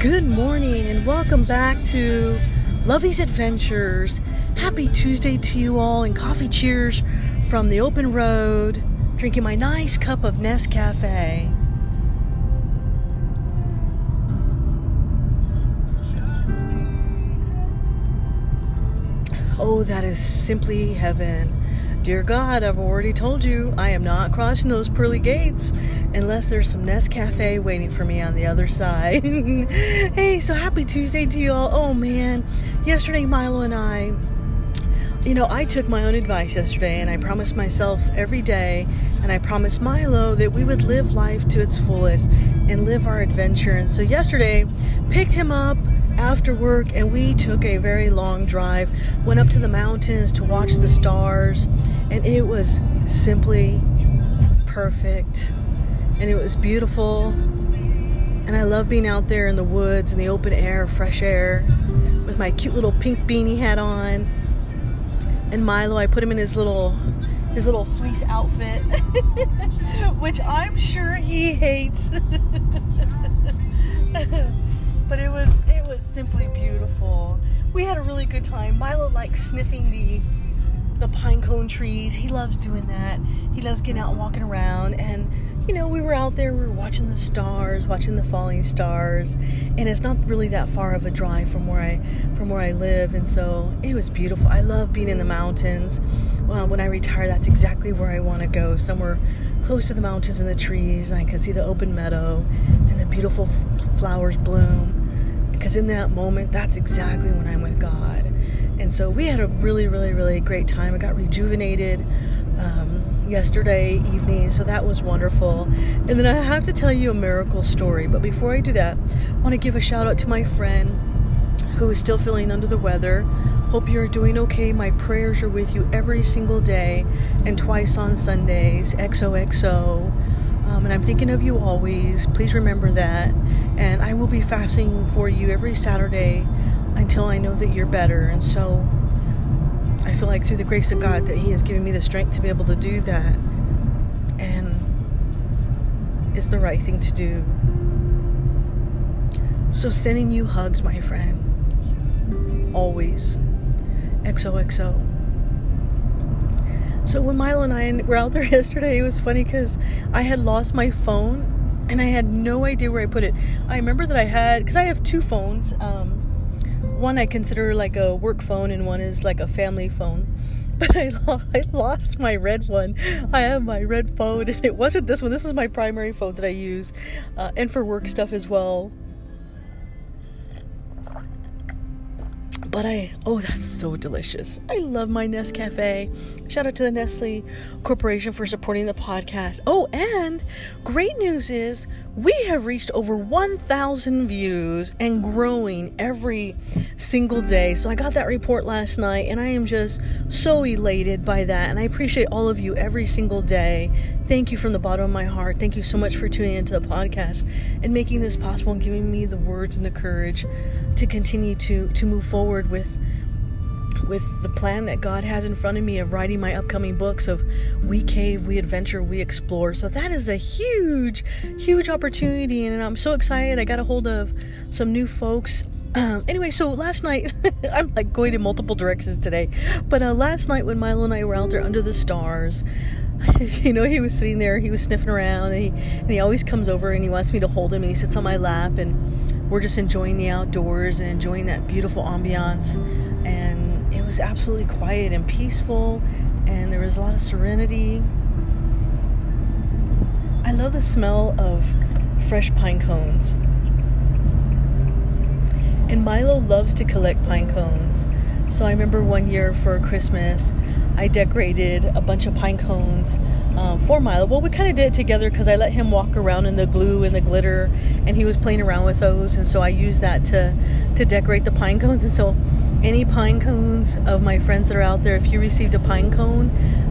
Good morning and welcome back to Lovey's Adventures. Happy Tuesday to you all and coffee cheers from the open road, drinking my nice cup of Nescafe. Oh, that is simply heaven. Dear God, I've already told you I am not crossing those pearly gates unless there's some Nescafe waiting for me on the other side. hey, so happy Tuesday to you all. Oh man, yesterday Milo and I, you know, I took my own advice yesterday and I promised myself every day and I promised Milo that we would live life to its fullest and live our adventure. And so yesterday, picked him up after work and we took a very long drive went up to the mountains to watch the stars and it was simply perfect. And it was beautiful. And i love being out there in the woods in the open air fresh air with my cute little pink beanie hat on. And milo i put him in his little his little fleece outfit which i'm sure he hates. But it was was simply beautiful. We had a really good time. Milo likes sniffing the the pine cone trees. He loves doing that. He loves getting out and walking around and you know, we were out there, we were watching the stars, watching the falling stars, and it's not really that far of a drive from where I from where I live, and so it was beautiful. I love being in the mountains. Well, when I retire, that's exactly where I want to go, somewhere close to the mountains and the trees, and I can see the open meadow and the beautiful f- flowers bloom because in that moment, that's exactly when I'm with God. And so we had a really, really, really great time. I got rejuvenated um, yesterday evening, so that was wonderful. And then I have to tell you a miracle story. But before I do that, I want to give a shout out to my friend who is still feeling under the weather. Hope you're doing okay. My prayers are with you every single day and twice on Sundays. XOXO. Um, and I'm thinking of you always. Please remember that. And I will be fasting for you every Saturday until I know that you're better. And so I feel like through the grace of God that He has given me the strength to be able to do that. And it's the right thing to do. So sending you hugs, my friend. Always. XOXO. So when Milo and I were out there yesterday, it was funny because I had lost my phone and I had no idea where I put it. I remember that I had because I have two phones. Um, one I consider like a work phone, and one is like a family phone. But I, lo- I lost my red one. I have my red phone, and it wasn't this one. This was my primary phone that I use, uh, and for work stuff as well. But I, oh, that's so delicious. I love my Nescafe. Shout out to the Nestle Corporation for supporting the podcast. Oh, and great news is we have reached over 1,000 views and growing every single day. So I got that report last night and I am just so elated by that. And I appreciate all of you every single day. Thank you from the bottom of my heart. Thank you so much for tuning into the podcast and making this possible and giving me the words and the courage to continue to to move forward with with the plan that God has in front of me of writing my upcoming books of We Cave, We Adventure, We Explore. So that is a huge, huge opportunity, and I'm so excited. I got a hold of some new folks. Um, anyway, so last night, I'm like going in multiple directions today, but uh, last night when Milo and I were out there under the stars, you know, he was sitting there, he was sniffing around, and he, and he always comes over and he wants me to hold him, and he sits on my lap, and we're just enjoying the outdoors and enjoying that beautiful ambiance. And it was absolutely quiet and peaceful, and there was a lot of serenity. I love the smell of fresh pine cones. And Milo loves to collect pine cones. So I remember one year for Christmas, I decorated a bunch of pine cones um, for Milo. Well, we kind of did it together because I let him walk around in the glue and the glitter, and he was playing around with those, and so I used that to to decorate the pine cones. And so, any pine cones of my friends that are out there, if you received a pine cone,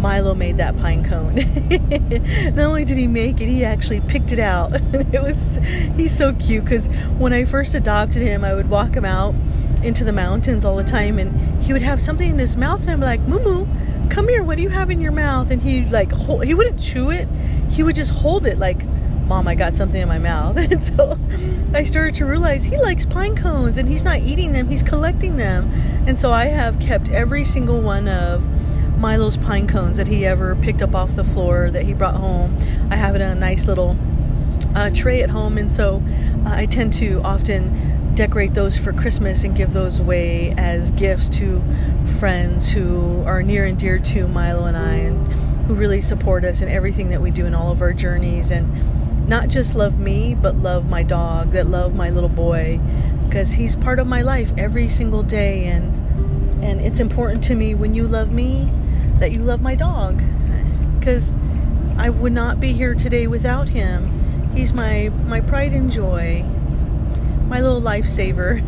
Milo made that pine cone. Not only did he make it, he actually picked it out. it was he's so cute because when I first adopted him, I would walk him out into the mountains all the time, and he would have something in his mouth, and I'm like, Moo Moo, come here. What do you have in your mouth? And he like hold, he wouldn't chew it. He would just hold it like Mom, I got something in my mouth. And so I started to realize he likes pine cones and he's not eating them, he's collecting them. And so I have kept every single one of Milo's pine cones that he ever picked up off the floor that he brought home. I have it in a nice little uh, tray at home, and so uh, I tend to often decorate those for Christmas and give those away as gifts to friends who are near and dear to Milo and I, and who really support us in everything that we do in all of our journeys. And not just love me, but love my dog, that love my little boy, because he's part of my life every single day. And and it's important to me when you love me that you love my dog, because I would not be here today without him. He's my my pride and joy my little lifesaver.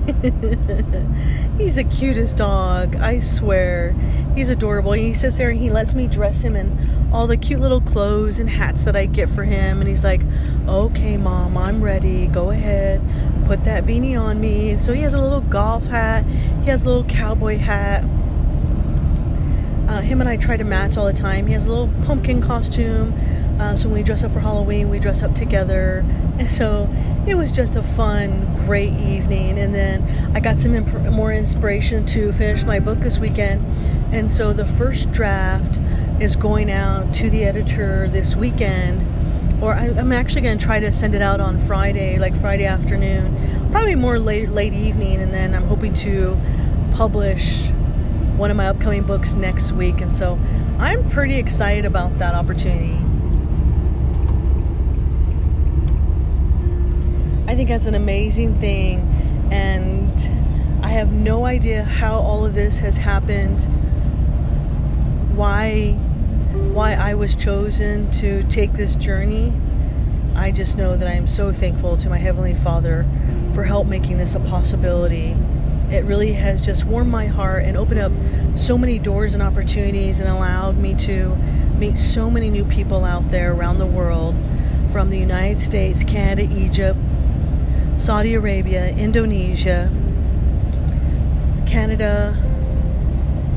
He's the cutest dog, I swear. He's adorable. He sits there and he lets me dress him in all the cute little clothes and hats that I get for him. And he's like, okay, mom, I'm ready. Go ahead. Put that beanie on me. So he has a little golf hat, he has a little cowboy hat. Uh, him and I try to match all the time. He has a little pumpkin costume. Uh, so when we dress up for Halloween, we dress up together. So it was just a fun, great evening. And then I got some imp- more inspiration to finish my book this weekend. And so the first draft is going out to the editor this weekend. Or I, am actually going to try to send it out on Friday, like Friday afternoon, probably more late late evening, and then I'm hoping to publish one of my upcoming books next week. And so I'm pretty excited about that opportunity. I think that's an amazing thing, and I have no idea how all of this has happened. Why, why I was chosen to take this journey. I just know that I am so thankful to my Heavenly Father for help making this a possibility. It really has just warmed my heart and opened up so many doors and opportunities and allowed me to meet so many new people out there around the world from the United States, Canada, Egypt, Saudi Arabia, Indonesia, Canada,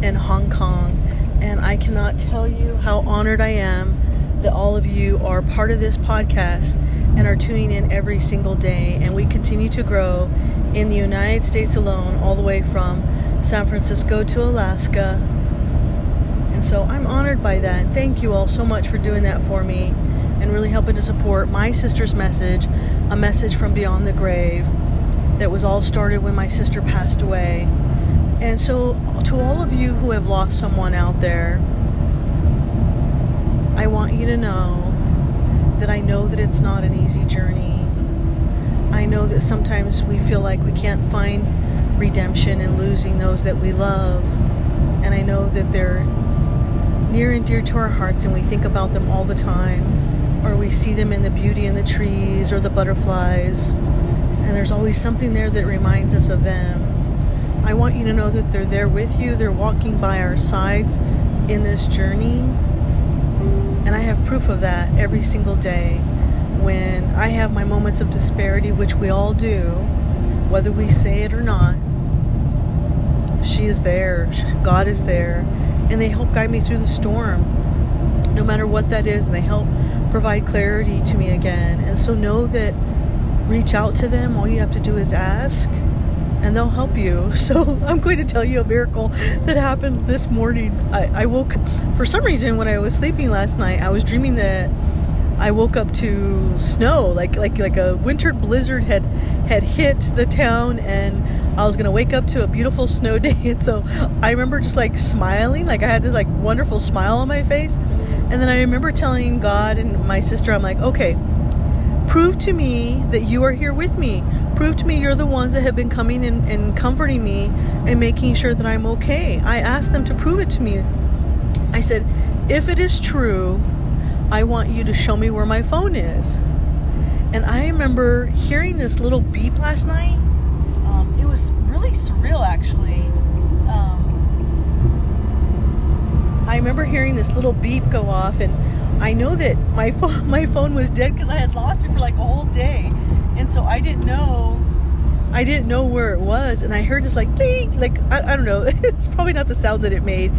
and Hong Kong. And I cannot tell you how honored I am that all of you are part of this podcast and are tuning in every single day. And we continue to grow in the United States alone, all the way from San Francisco to Alaska. And so I'm honored by that. Thank you all so much for doing that for me and really helping to support my sister's message, a message from beyond the grave that was all started when my sister passed away. And so, to all of you who have lost someone out there, I want you to know that I know that it's not an easy journey. I know that sometimes we feel like we can't find redemption in losing those that we love. And I know that they're near and dear to our hearts and we think about them all the time or we see them in the beauty in the trees or the butterflies, and there's always something there that reminds us of them. I want you to know that they're there with you, they're walking by our sides in this journey, and I have proof of that every single day. When I have my moments of disparity, which we all do, whether we say it or not, she is there, God is there, and they help guide me through the storm. No matter what that is, they help provide clarity to me again. And so know that reach out to them. All you have to do is ask and they'll help you. So I'm going to tell you a miracle that happened this morning. I, I woke, for some reason, when I was sleeping last night, I was dreaming that I woke up to snow, like like like a winter blizzard had had hit the town, and I was gonna wake up to a beautiful snow day. And so I remember just like smiling, like I had this like wonderful smile on my face. And then I remember telling God and my sister, I'm like, okay, prove to me that you are here with me. Prove to me you're the ones that have been coming and, and comforting me and making sure that I'm okay. I asked them to prove it to me. I said, if it is true, I want you to show me where my phone is. And I remember hearing this little beep last night. Um, it was really surreal, actually. Um, I remember hearing this little beep go off, and I know that my phone my phone was dead because I had lost it for like a whole day, and so I didn't know. I didn't know where it was, and I heard this like ding, like I, I don't know. it's probably not the sound that it made,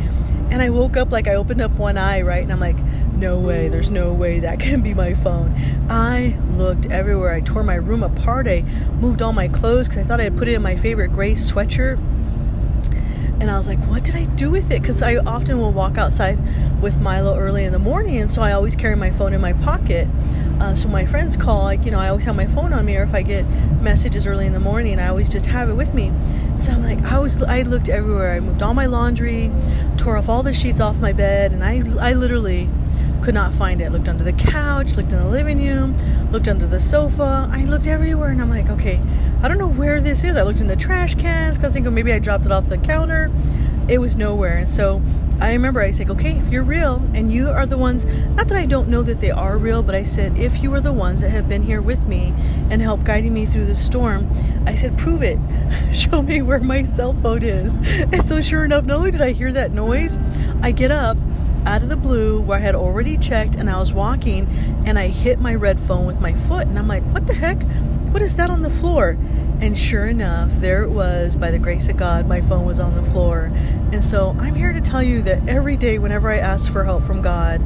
And I woke up like I opened up one eye, right? And I'm like, no way, there's no way that can be my phone. I looked everywhere. I tore my room apart. I moved all my clothes because I thought I had put it in my favorite gray sweatshirt. And I was like, what did I do with it? Because I often will walk outside with Milo early in the morning, and so I always carry my phone in my pocket. Uh, so my friends call, like, you know, I always have my phone on me, or if I get messages early in the morning, I always just have it with me. So I'm like, I was, I looked everywhere. I moved all my laundry, tore off all the sheets off my bed, and I, I literally could not find it. Looked under the couch, looked in the living room, looked under the sofa. I looked everywhere, and I'm like, okay, I don't know where this is. I looked in the trash cans because I think maybe I dropped it off the counter. It was nowhere, and so I remember I said, okay, if you're real and you are the ones, not that I don't know that they are real, but I said, if you are the ones that have been here with me and helped guiding me through the storm, I said, prove it. Show me where my cell phone is. And so, sure enough, not only did I hear that noise, I get up out of the blue where I had already checked and I was walking and I hit my red phone with my foot. And I'm like, what the heck? What is that on the floor? And sure enough, there it was. By the grace of God, my phone was on the floor. And so I'm here to tell you that every day, whenever I ask for help from God,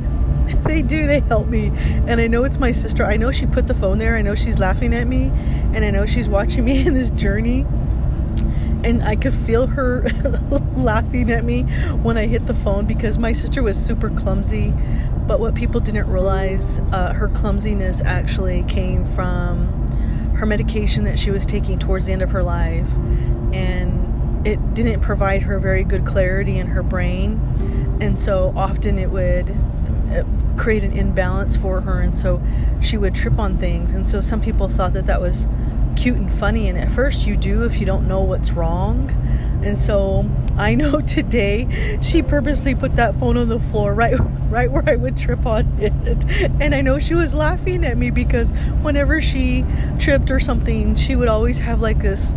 they do, they help me. And I know it's my sister. I know she put the phone there. I know she's laughing at me. And I know she's watching me in this journey. And I could feel her laughing at me when I hit the phone because my sister was super clumsy. But what people didn't realize, uh, her clumsiness actually came from her medication that she was taking towards the end of her life. And it didn't provide her very good clarity in her brain. And so often it would uh, create an imbalance for her. And so she would trip on things. And so some people thought that that was cute and funny. And at first you do if you don't know what's wrong. And so I know today she purposely put that phone on the floor right right where I would trip on it. And I know she was laughing at me because whenever she tripped or something, she would always have like this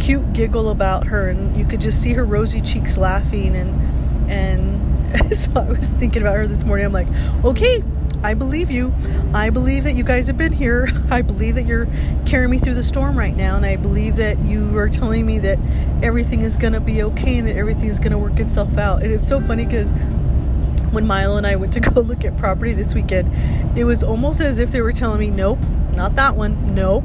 cute giggle about her and you could just see her rosy cheeks laughing and and so I was thinking about her this morning. I'm like, okay, I believe you. I believe that you guys have been here. I believe that you're carrying me through the storm right now. And I believe that you are telling me that everything is going to be okay and that everything is going to work itself out. And it's so funny because when Milo and I went to go look at property this weekend, it was almost as if they were telling me, nope, not that one. Nope,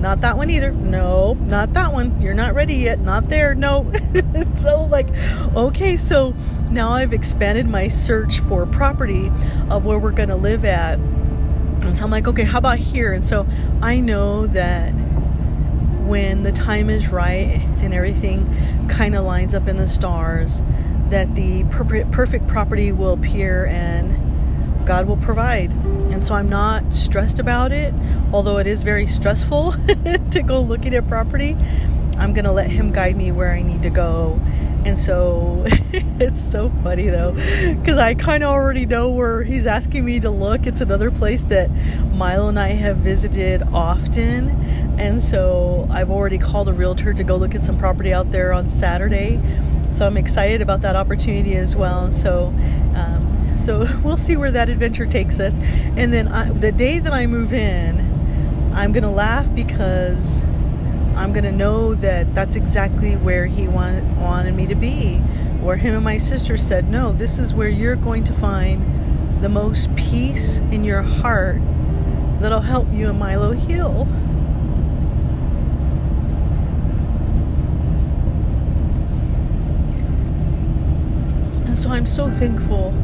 not that one either. No, not that one. You're not ready yet. Not there. No. so, like, okay, so now I've expanded my search for property of where we're going to live at. And so I'm like, okay, how about here? And so I know that when the time is right and everything kind of lines up in the stars, that the perfect property will appear and God will provide. And so I'm not stressed about it, although it is very stressful to go looking at property. I'm to let Him guide me where I need to go. And so it's so funny though, because I kind of already know where He's asking me to look. It's another place that Milo and I have visited often. And so I've already called a realtor to go look at some property out there on Saturday. So I'm excited about that opportunity as well. So, um, so we'll see where that adventure takes us. And then I, the day that I move in, I'm gonna laugh because I'm gonna know that that's exactly where he wanted wanted me to be. Where him and my sister said, "No, this is where you're going to find the most peace in your heart that'll help you and Milo heal." And so I'm so thankful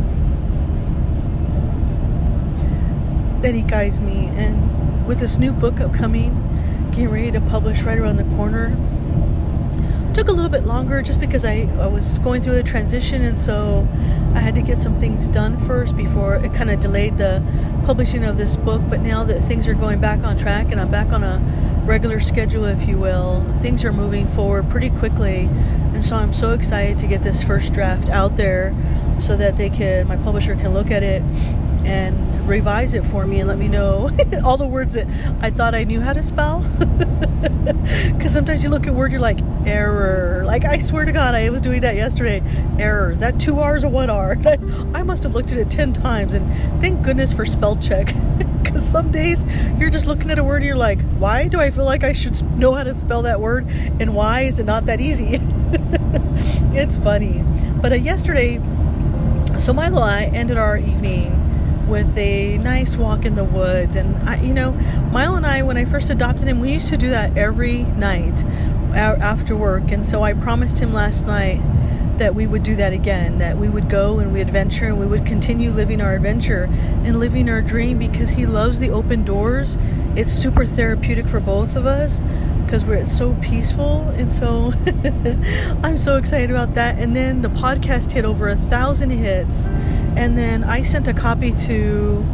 that he guides me. And with this new book upcoming, getting ready to publish right around the corner, took a little bit longer just because I, I was going through a transition and so I had to get some things done first before it kind of delayed the publishing of this book. But now that things are going back on track and I'm back on a regular schedule, if you will, things are moving forward pretty quickly. And so I'm so excited to get this first draft out there so that they can, my publisher can look at it and revise it for me and let me know all the words that I thought I knew how to spell. Because sometimes you look at word, you're like, error. Like, I swear to God, I was doing that yesterday. Error. Is that two R's or one R? I must have looked at it 10 times. And thank goodness for spell check. Because some days you're just looking at a word and you're like, why do I feel like I should know how to spell that word? And why is it not that easy? it's funny. But uh, yesterday, So Milo and I ended our evening with a nice walk in the woods. And I, you know, Milo and I, when I first adopted him, we used to do that every night after work. And so I promised him last night that we would do that again, that we would go and we adventure and we would continue living our adventure and living our dream because he loves the open doors. It's super therapeutic for both of us because we're so peaceful and so I'm so excited about that. And then the podcast hit over a thousand hits, and then I sent a copy to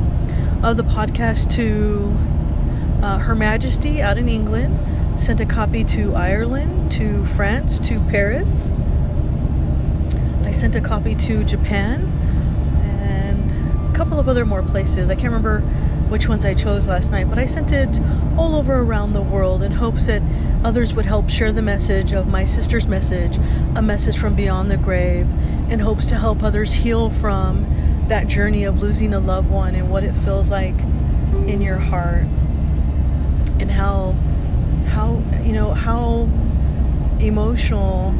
of the podcast to uh, Her Majesty out in England. Sent a copy to Ireland, to France, to Paris. I sent a copy to Japan and a couple of other more places. I can't remember which ones I chose last night, but I sent it all over around the world in hopes that others would help share the message of my sister's message, a message from beyond the grave, in hopes to help others heal from that journey of losing a loved one and what it feels like in your heart. And how how you know how emotional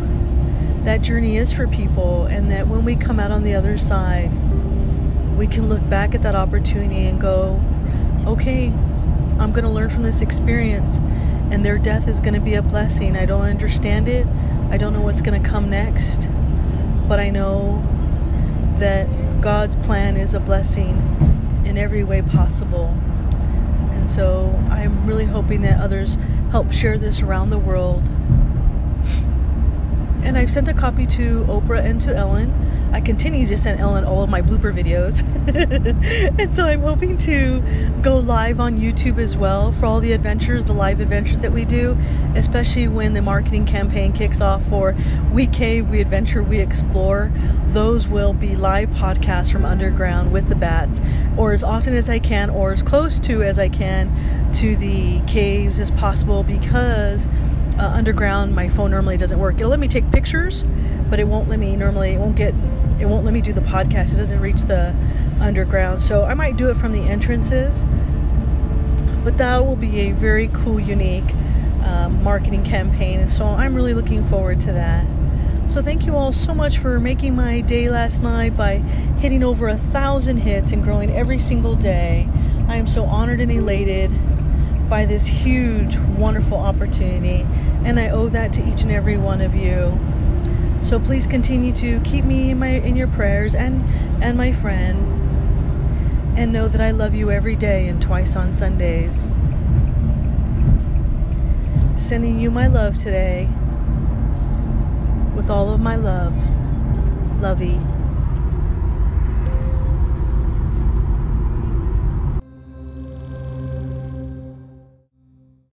that journey is for people and that when we come out on the other side we can look back at that opportunity and go okay, I'm going to learn from this experience, and their death is going to be a blessing. I don't understand it, I don't know what's going to come next, but I know that God's plan is a blessing in every way possible. And so I'm really hoping that others help share this around the world and I've sent a copy to Oprah and to Ellen. I continue to send Ellen all of my blooper videos. and so I'm hoping to go live on YouTube as well for all the adventures, the live adventures that we do, especially when the marketing campaign kicks off for We Cave, We Adventure, We Explore. Those will be live podcasts from underground with the bats, or as often as I can, or as close to as I can to the caves as possible because uh, underground my phone normally doesn't work. It'll let me take pictures but it won't let me normally it won't get it won't let me do the podcast. It doesn't reach the underground. So i might do it from the entrances but that will be a very cool unique um, marketing campaign. And so i'm really looking forward to that. So thank you all so much for making my day last night by hitting over a thousand hits and growing every single day. I am so honored and elated by this huge, wonderful opportunity, and I owe that to each and every one of you. So please continue to keep me in my in your prayers and and my friend, and know that I love you every day and twice on Sundays. Sending you my love today with all of my love. Lovey.